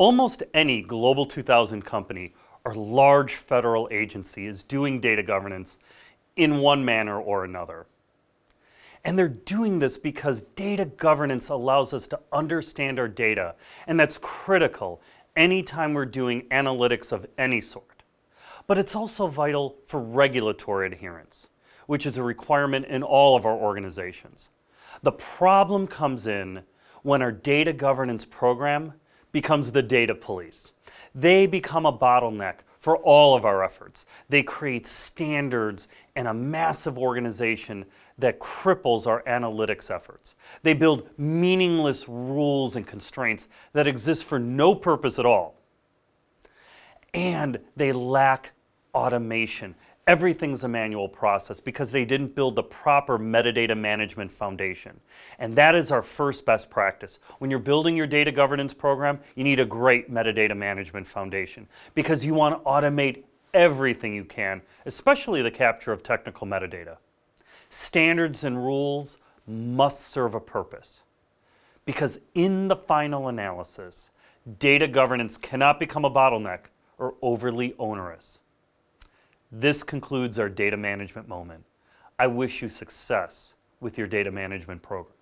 Almost any Global 2000 company or large federal agency is doing data governance in one manner or another. And they're doing this because data governance allows us to understand our data, and that's critical anytime we're doing analytics of any sort. But it's also vital for regulatory adherence, which is a requirement in all of our organizations. The problem comes in when our data governance program becomes the data police. They become a bottleneck for all of our efforts. They create standards and a massive organization that cripples our analytics efforts. They build meaningless rules and constraints that exist for no purpose at all. And they lack automation. Everything's a manual process because they didn't build the proper metadata management foundation. And that is our first best practice. When you're building your data governance program, you need a great metadata management foundation because you want to automate everything you can, especially the capture of technical metadata. Standards and rules must serve a purpose because in the final analysis, data governance cannot become a bottleneck or overly onerous. This concludes our data management moment. I wish you success with your data management program.